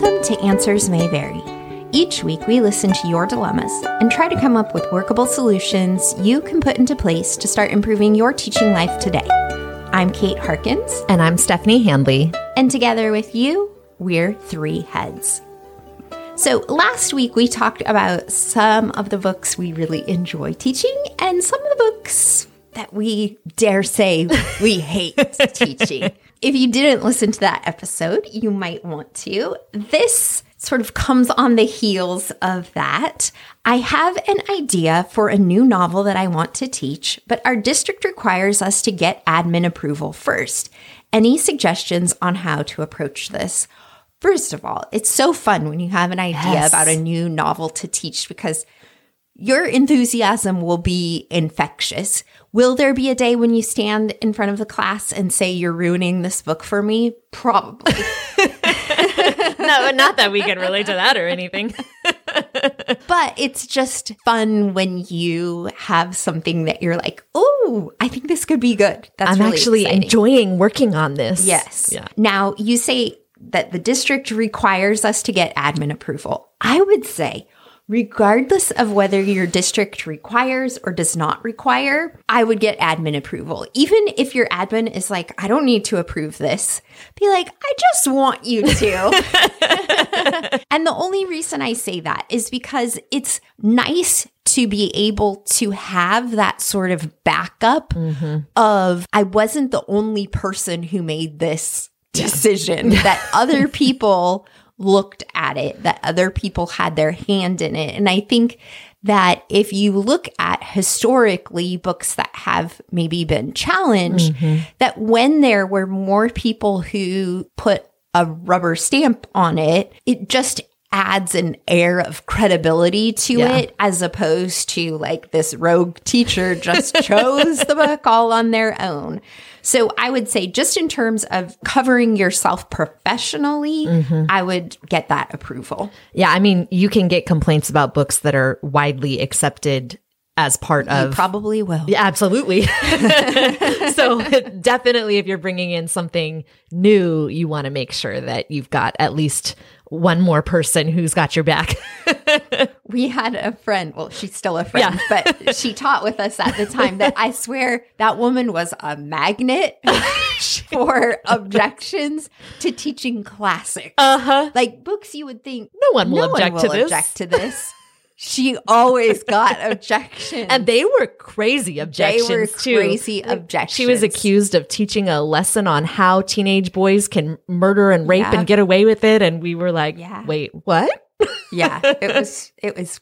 Welcome to Answers May Vary. Each week, we listen to your dilemmas and try to come up with workable solutions you can put into place to start improving your teaching life today. I'm Kate Harkins, And I'm Stephanie Handley. and together with you, we're three heads. So, last week we talked about some of the books we really enjoy teaching and some of the books that we dare say we hate teaching. If you didn't listen to that episode, you might want to. This sort of comes on the heels of that. I have an idea for a new novel that I want to teach, but our district requires us to get admin approval first. Any suggestions on how to approach this? First of all, it's so fun when you have an idea Yes. about a new novel to teach because your enthusiasm will be infectious. Will there be a day when you stand in front of the class and say, You're ruining this book for me? Probably. no, not that we can relate to that or anything. but it's just fun when you have something that you're like, Oh, I think this could be good. That's I'm really actually exciting. enjoying working on this. Yes. Yeah. Now, you say that the district requires us to get admin approval. I would say, regardless of whether your district requires or does not require, I would get admin approval. Even if your admin is like, I don't need to approve this, be like, I just want you to. and the only reason I say that is because it's nice to be able to have that sort of backup mm-hmm. of I wasn't the only person who made this decision that other people looked at it that other people had their hand in it and I think that if you look at historically books that have maybe been challenged mm-hmm. that when there were more people who put a rubber stamp on it it just adds an air of credibility to Yeah. it as opposed to like this rogue teacher just chose the book all on their own. So I would say just in terms of covering yourself professionally, mm-hmm. I would get that approval. Yeah. I mean, you can get complaints about books that are widely accepted as part You of. probably will. yeah, absolutely. so definitely, if you're bringing in something new, you want to make sure that you've got at least one more person who's got your back. We had a friend, well, she's still a friend, but she taught with us at the time that I swear that woman was a magnet for objections to teaching classics. Uh huh. like books you would think No one will no object one to will object to this. She always got objections. And they were crazy they objections were too. crazy objections. She was accused of teaching a lesson on how teenage boys can murder and rape Yeah. and get away with it. And we were like, Yeah. wait, what? yeah, it was it was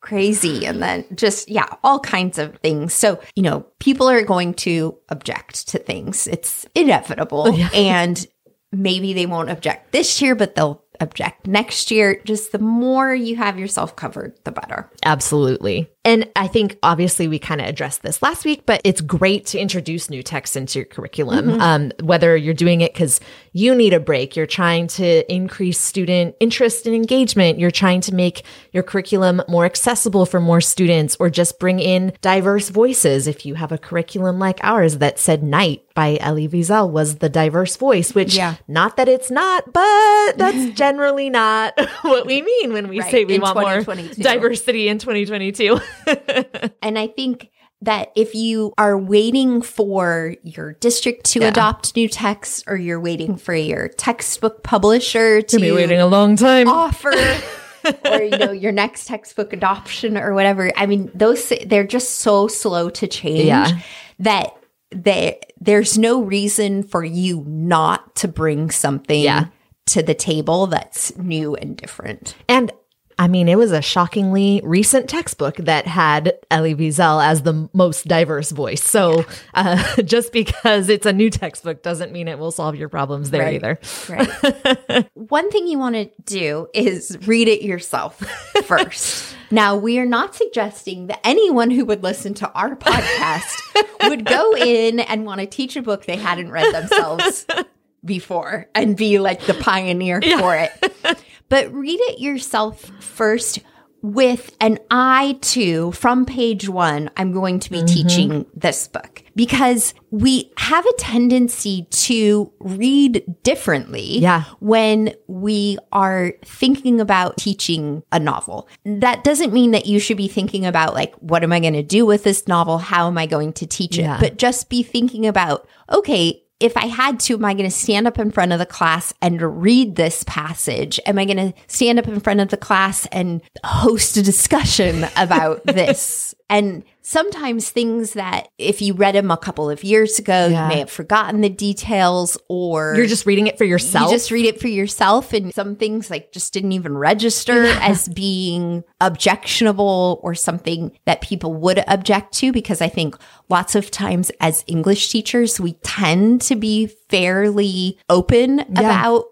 crazy and then just yeah, all kinds of things. So, you know, people are going to object to things. It's inevitable. Yeah. And maybe they won't object this year, but they'll object next year. Just the more you have yourself covered, the better. Absolutely. And I think obviously we kind of addressed this last week, but it's great to introduce new texts into your curriculum. Um, whether you're doing it because you need a break, you're trying to increase student interest and engagement, you're trying to make your curriculum more accessible for more students, or just bring in diverse voices. If you have a curriculum like ours that said Night by Elie Wiesel was the diverse voice, which Yeah. not that it's not, but that's generally not what we mean when we Right, say we in want more diversity in 2022. And I think that if you are waiting for your district to Yeah. adopt new texts or you're waiting for your textbook publisher to be waiting a long time. offer or you know your next textbook adoption or whatever, I mean those they're just so slow to change Yeah. that they, there's no reason for you not to bring something Yeah. to the table that's new and different. And I mean, it was a shockingly recent textbook that had Elie Wiesel as the most diverse voice. So uh, just because it's a new textbook doesn't mean it will solve your problems there Right. either. Right. One thing you want to do is read it yourself first. now, we are not suggesting that anyone who would listen to our podcast would go in and want to teach a book they hadn't read themselves before and be like the pioneer for it. But read it yourself first with an eye to from page one, I'm going to be mm-hmm. teaching this book. because we have a tendency to read differently Yeah. when we are thinking about teaching a novel. That doesn't mean that you should be thinking about like, what am I going to do with this novel? How am I going to teach it? Yeah. But just be thinking about, okay, if I had to, am I going to stand up in front of the class and read this passage? Am I going to stand up in front of the class and host a discussion about this? And sometimes things that if you read them a couple of years ago, Yeah. you may have forgotten the details or You're just reading it for yourself. you just read it for yourself and some things like just didn't even register as being objectionable or something that people would object to because I think lots of times as English teachers we tend to be fairly open about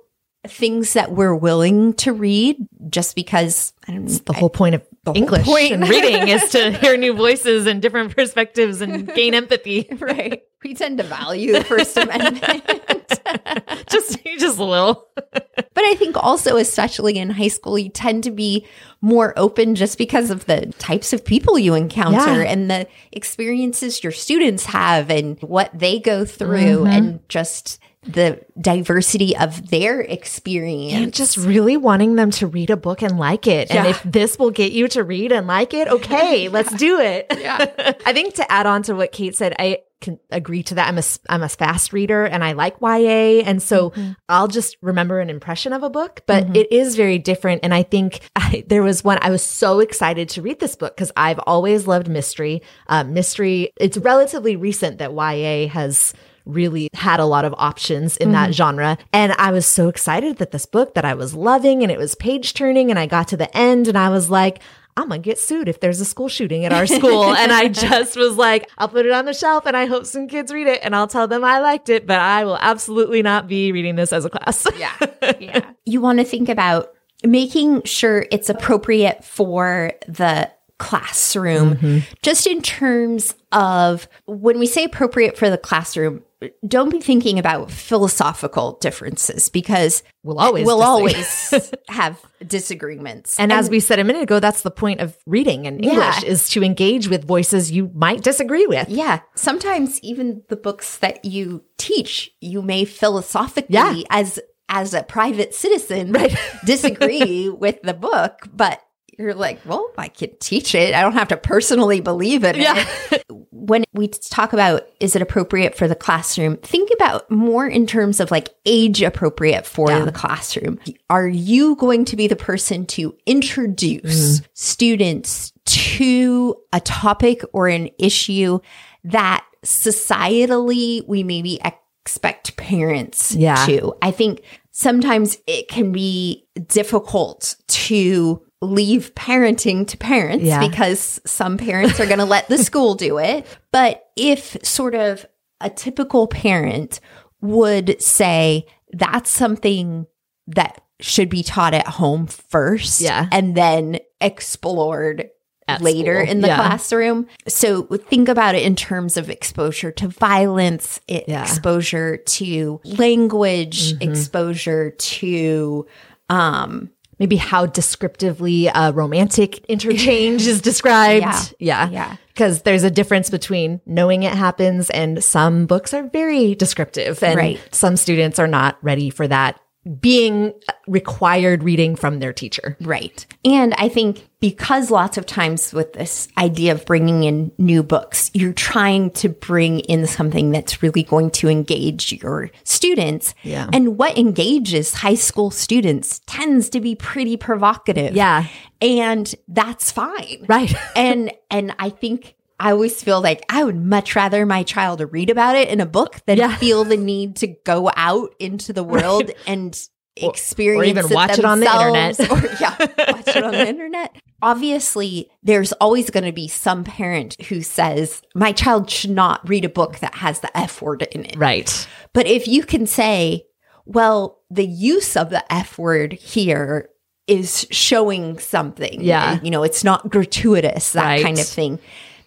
things that we're willing to read just because I don't know the whole point of English point. and reading is to hear new voices and different perspectives and gain empathy. right we tend to value the first amendment just just a little. But I think also, especially in high school, you tend to be more open just because of the types of people you encounter Yeah. and the experiences your students have and what they go through Mm-hmm. and just the diversity of their experience. And just really wanting them to read a book and like it. And if this will get you to read and like it, okay, let's do it. Yeah. I think to add on to what Kate said, I can agree to that. I'm a, I'm a fast reader and I like YA. And so Mm-hmm. I'll just remember an impression of a book, but it is very different. And I think I, there was one, I was so excited to read this book because I've always loved mystery. Uh, mystery, it's relatively recent that YA has really had a lot of options in that mm-hmm. genre. And I was so excited that this book that I was loving and it was page turning and I got to the end and I was like, I'm gonna get sued if there's a school shooting at our school. and I just was like, I'll put it on the shelf and I hope some kids read it and I'll tell them I liked it, but I will absolutely not be reading this as a class. Yeah. Yeah. you want to think about making sure it's appropriate for the classroom, just in terms of when we say appropriate for the classroom, don't be thinking about philosophical differences because We'll always we'll always have disagreements. And as we said a minute ago, that's the point of reading and English Yeah. is to engage with voices you might disagree with. Yeah. Sometimes even the books that you teach, you may philosophically Yeah. as as a private citizen Right. disagree with the book, but you're like, well, I can teach it. I don't have to personally believe in Yeah. it. When we talk about is it appropriate for the classroom, think about more in terms of like age appropriate for Yeah. the classroom. Are you going to be the person to introduce Mm-hmm. students to a topic or an issue that societally we maybe expect parents Yeah. to? I think sometimes it can be difficult to leave parenting to parents Yeah. because some parents are going to let the school do it. But if sort of a typical parent would say that's something that should be taught at home first Yeah. and then explored At later school. in the Yeah. classroom. So think about it in terms of exposure to violence, Yeah. exposure to language, Mm-hmm. exposure to um maybe how descriptively uh, romantic interchange is described. Yeah. Yeah. Yeah. Because there's a difference between knowing it happens and some books are very descriptive and Right. some students are not ready for that being required reading from their teacher. Right. And I think because lots of times with this idea of bringing in new books, you're trying to bring in something that's really going to engage your students. Yeah. And what engages high school students tends to be pretty provocative. Yeah. And that's fine. Right. and and I think I always feel like I would much rather my child read about it in a book than Yeah. feel the need to go out into the world and experience or even watch it on the internet. or yeah, watch it on the internet. Obviously, there's always going to be some parent who says my child should not read a book that has the F word in it. Right. But if you can say, well, the use of the F word here is showing something. Yeah. You know, it's not gratuitous, that Right. kind of thing.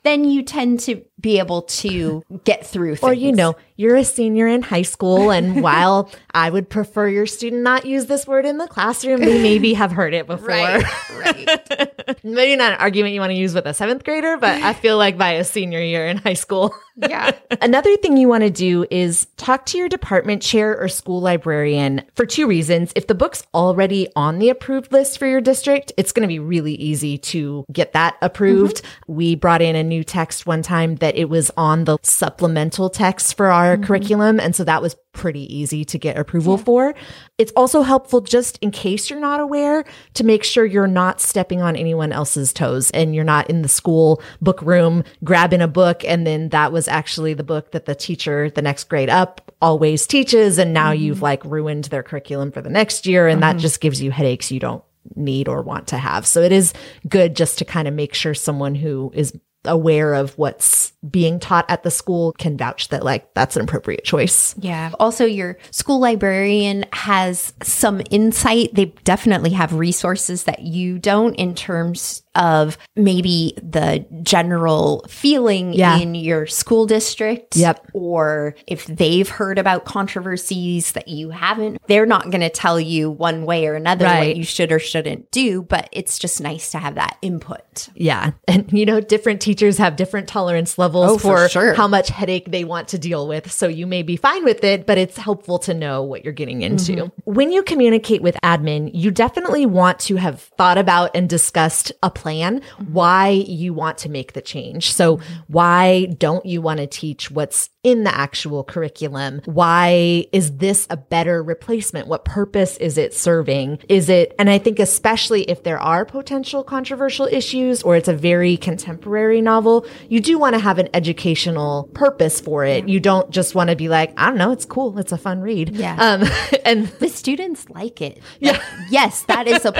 Then you tend to be able to get through things. Or, you know, you're a senior in high school, and while I would prefer your student not use this word in the classroom, they maybe have heard it before. Right. Right. maybe not an argument you want to use with a seventh grader, but I feel like by a senior year in high school. Yeah. Another thing you want to do is talk to your department chair or school librarian for two reasons. If the book's already on the approved list for your district, it's going to be really easy to get that approved. Mm-hmm. We brought in a new text one time that it was on the supplemental text for our mm-hmm. curriculum. And so that was pretty easy to get approval yeah. for. It's also helpful just in case you're not aware to make sure you're not stepping on anyone else's toes and you're not in the school book room grabbing a book and then that was actually the book that the teacher the next grade up always teaches and now mm-hmm. you've like ruined their curriculum for the next year and mm-hmm. that just gives you headaches you don't need or want to have. So it is good just to kind of make sure someone who is aware of what's being taught at the school can vouch that like that's an appropriate choice. Yeah. Also your school librarian has some insight. They definitely have resources that you don't in terms of maybe the general feeling yeah. in your school district. Yep. Or if they've heard about controversies that you haven't, they're not going to tell you one way or another right. what you should or shouldn't do, but it's just nice to have that input. Yeah. And you know, different teachers have different tolerance levels oh, for, for sure. how much headache they want to deal with. So you may be fine with it, but it's helpful to know what you're getting into. Mm-hmm. When you communicate with admin, you definitely want to have thought about and discussed a plan why you want to make the change. So why don't you want to teach what's in the actual curriculum? Why is this a better replacement? What purpose is it serving? Is it, and I think especially if there are potential controversial issues or it's a very contemporary novel, you do want to have an educational purpose for it. You don't just want to be like, I don't know, it's cool. It's a fun read. Yeah. Um, and the students like it. Yeah. yes, that is a.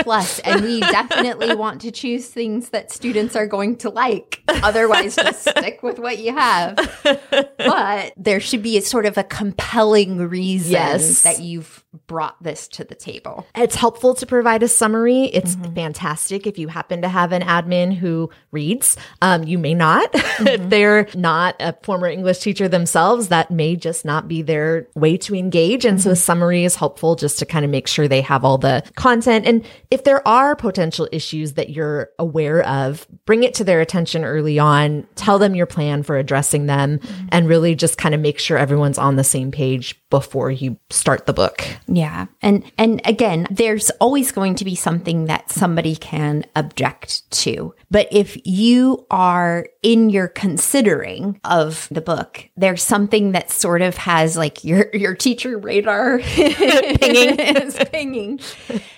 And we definitely want to choose things that students are going to like. Otherwise, just stick with what you have. But but there should be a sort of a compelling reason yes. that you've brought this to the table. It's helpful to provide a summary. It's mm-hmm. fantastic if you happen to have an admin who reads. Um, you may not. Mm-hmm. if they're not a former English teacher themselves, that may just not be their way to engage. And mm-hmm. so a mm-hmm. summary is helpful just to kind of make sure they have all the content. And if there are potential issues that you're aware of, bring it to their attention early on. Tell them your plan for addressing them mm-hmm. and really just kind of make sure everyone's on the same page before you start the book. Yeah. And and again, there's always going to be something that somebody can object to. But if you are in your considering of the book, there's something that sort of has like your your teacher radar pinging is pinging,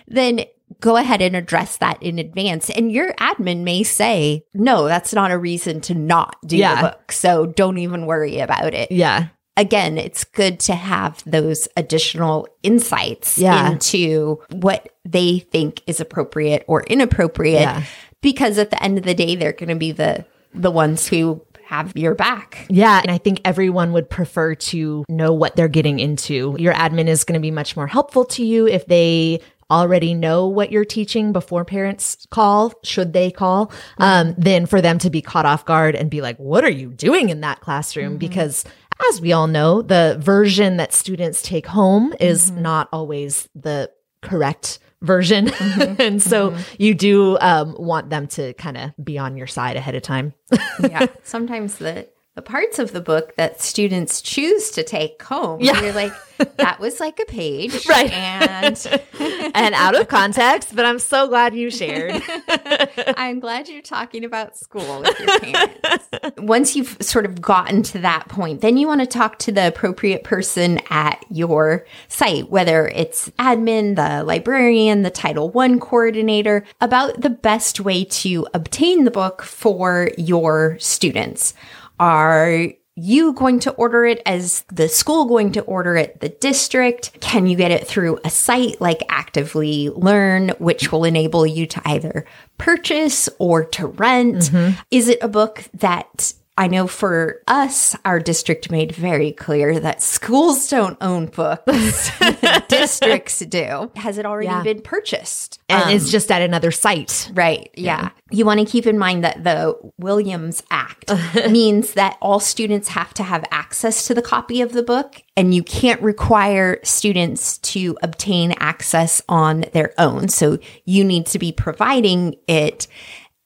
then go ahead and address that in advance. And your admin may say, no, that's not a reason to not do yeah. the book. So don't even worry about it. Yeah. Again, it's good to have those additional insights yeah. into what they think is appropriate or inappropriate. Yeah. Because at the end of the day, they're going to be the the ones who have your back. Yeah. And I think everyone would prefer to know what they're getting into. Your admin is going to be much more helpful to you if they already know what you're teaching before parents call, should they call, um, then for them to be caught off guard and be like, what are you doing in that classroom? Mm-hmm. Because as we all know, the version that students take home is mm-hmm. not always the correct version. Mm-hmm. and so mm-hmm. you do um, want them to kind of be on your side ahead of time. yeah. Sometimes the the parts of the book that students choose to take home. Yeah. You're like, that was like a page. Right. And and out of context, but I'm so glad you shared. I'm glad you're talking about school with your parents. Once you've sort of gotten to that point, then you want to talk to the appropriate person at your site, whether it's admin, the librarian, the Title One coordinator, about the best way to obtain the book for your students. Are you going to order it? As the school going to order it? The district? Can you get it through a site like Actively Learn, which will enable you to either purchase or to rent? Mm-hmm. Is it a book that I know for us, our district made very clear that schools don't own books, districts do. Has it already yeah. been purchased? And um, it's just at another site. Right. Yeah. yeah. You want to keep in mind that the Williams Act means that all students have to have access to the copy of the book, and you can't require students to obtain access on their own. So you need to be providing it.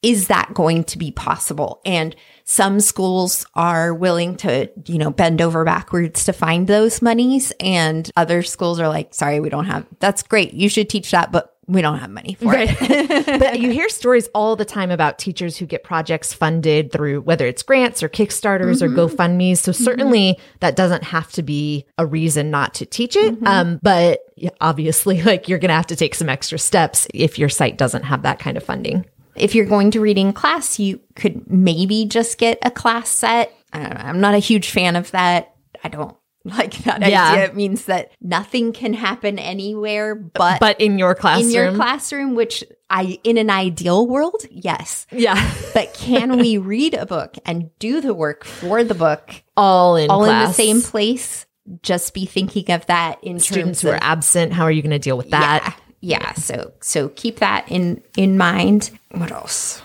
Is that going to be possible? And some schools are willing to, you know, bend over backwards to find those monies and other schools are like, sorry, we don't have, that's great. You should teach that, but we don't have money for right. it. but you hear stories all the time about teachers who get projects funded through whether it's grants or Kickstarters mm-hmm. or GoFundMe's. So mm-hmm. certainly mm-hmm. that doesn't have to be a reason not to teach it. Mm-hmm. Um, but obviously, like you're going to have to take some extra steps if your site doesn't have that kind of funding. If you're going to reading class, you could maybe just get a class set. I'm not a huge fan of that. I don't like that yeah. idea it means that nothing can happen anywhere but but in your classroom. In your classroom, which I in an ideal world, yes. Yeah. but can we read a book and do the work for the book all in all class. in the same place? Just be thinking of that in students who of, are absent. How are you going to deal with that? Yeah, yeah. So so keep that in in mind. What else?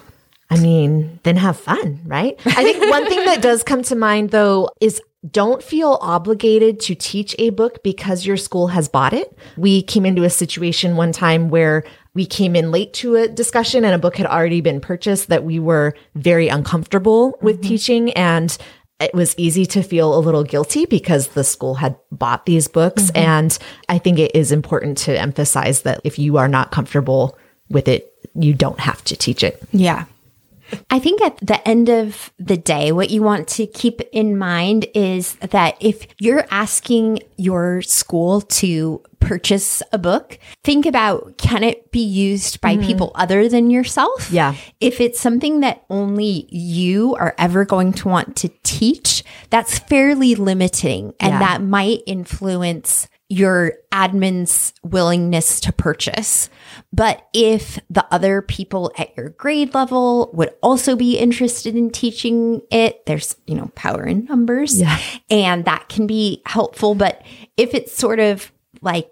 I mean, then have fun, right? I think one thing that does come to mind though is don't feel obligated to teach a book because your school has bought it. We came into a situation one time where we came in late to a discussion and a book had already been purchased that we were very uncomfortable with mm-hmm. teaching. And it was easy to feel a little guilty because the school had bought these books. Mm-hmm. And I think it is important to emphasize that if you are not comfortable with it, you don't have to teach it. Yeah. I think at the end of the day, what you want to keep in mind is that if you're asking your school to purchase a book, think about can it be used by mm-hmm. people other than yourself? Yeah. If it's something that only you are ever going to want to teach, that's fairly limiting and yeah. that might influence your admin's willingness to purchase. But if the other people at your grade level would also be interested in teaching it, there's, you know, power in numbers. Yeah. And that can be helpful. But if it's sort of like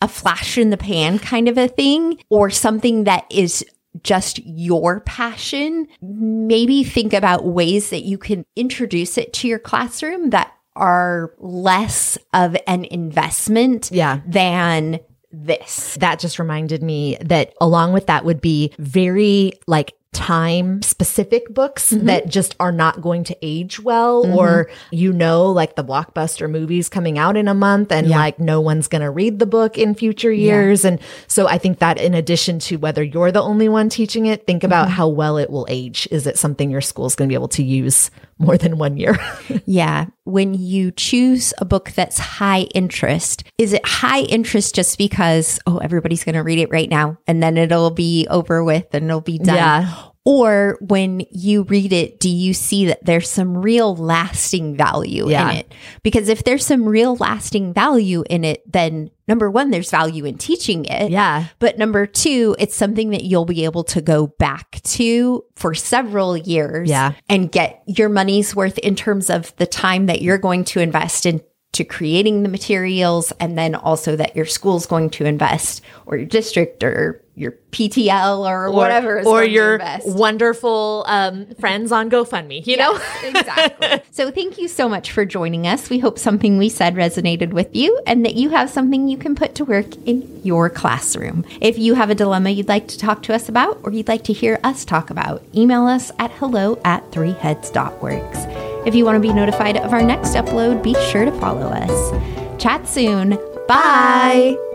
a flash in the pan kind of a thing or something that is just your passion, maybe think about ways that you can introduce it to your classroom that are less of an investment yeah. than this. That just reminded me that along with that would be very like time specific books mm-hmm. that just are not going to age well mm-hmm. or you know like the blockbuster movies coming out in a month and yeah. like no one's going to read the book in future years yeah. and so i think that in addition to whether you're the only one teaching it think about mm-hmm. how well it will age is it something your school's going to be able to use more than one year. Yeah. When you choose a book that's high interest is it high interest just because oh everybody's going to read it right now and then it'll be over with and it'll be done? Yeah or when you read it, do you see that there's some real lasting value yeah. in it? Because if there's some real lasting value in it, then number one, there's value in teaching it. Yeah. But number two, it's something that you'll be able to go back to for several years yeah. and get your money's worth in terms of the time that you're going to invest in to creating the materials and then also that your school's going to invest or your district or your PTL or, or whatever, or your wonderful um, friends on GoFundMe. You yes, know, exactly. So thank you so much for joining us. We hope something we said resonated with you, and that you have something you can put to work in your classroom. If you have a dilemma you'd like to talk to us about, or you'd like to hear us talk about, email us at hello at threeheads.works. If you want to be notified of our next upload, be sure to follow us. Chat soon. Bye. Bye.